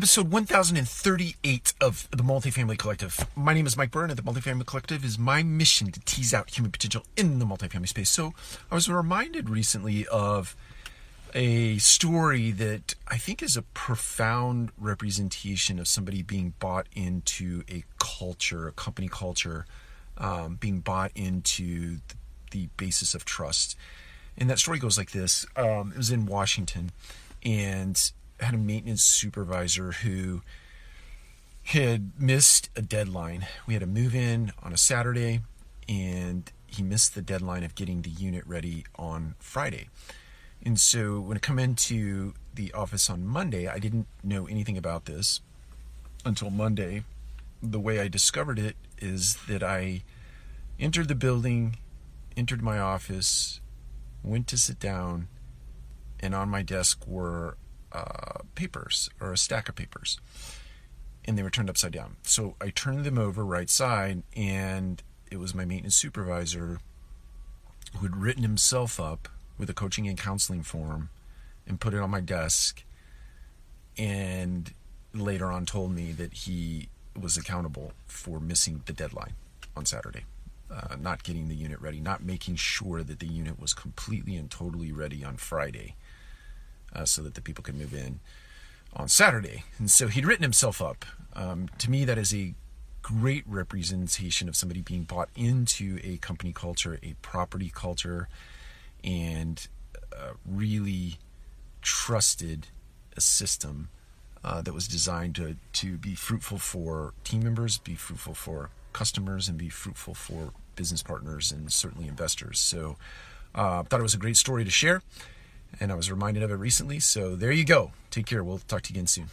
episode 1038 of the Multifamily Collective. My name is Mike Byrne, and the Multifamily Collective is my mission to tease out human potential in the multifamily space. So, I was reminded recently of a story that I think is a profound representation of somebody being bought into a culture, a company culture, um, being bought into the, basis of trust. And that story goes like this um, it was in Washington, and had a maintenance supervisor who had missed a deadline. We had a move in on a Saturday, and he missed the deadline of getting the unit ready on Friday. And so when I come into the office on Monday, I didn't know anything about this until Monday. The way I discovered it is that I entered the building, entered my office, went to sit down, and on my desk were uh, papers or a stack of papers, and they were turned upside down. So I turned them over right side, and it was my maintenance supervisor who had written himself up with a coaching and counseling form and put it on my desk, and later on told me that he was accountable for missing the deadline on Saturday. Uh, not getting the unit ready, not making sure that the unit was completely and totally ready on Friday uh, so that the people could move in on Saturday. And so he'd written himself up. Um, to me, that is a great representation of somebody being bought into a company culture, a property culture, and uh, really trusted a system uh, that was designed to, to be fruitful for team members, be fruitful for customers, and be fruitful for business partners and certainly investors. So I uh, thought it was a great story to share and I was reminded of it recently. So there you go. Take care. We'll talk to you again soon.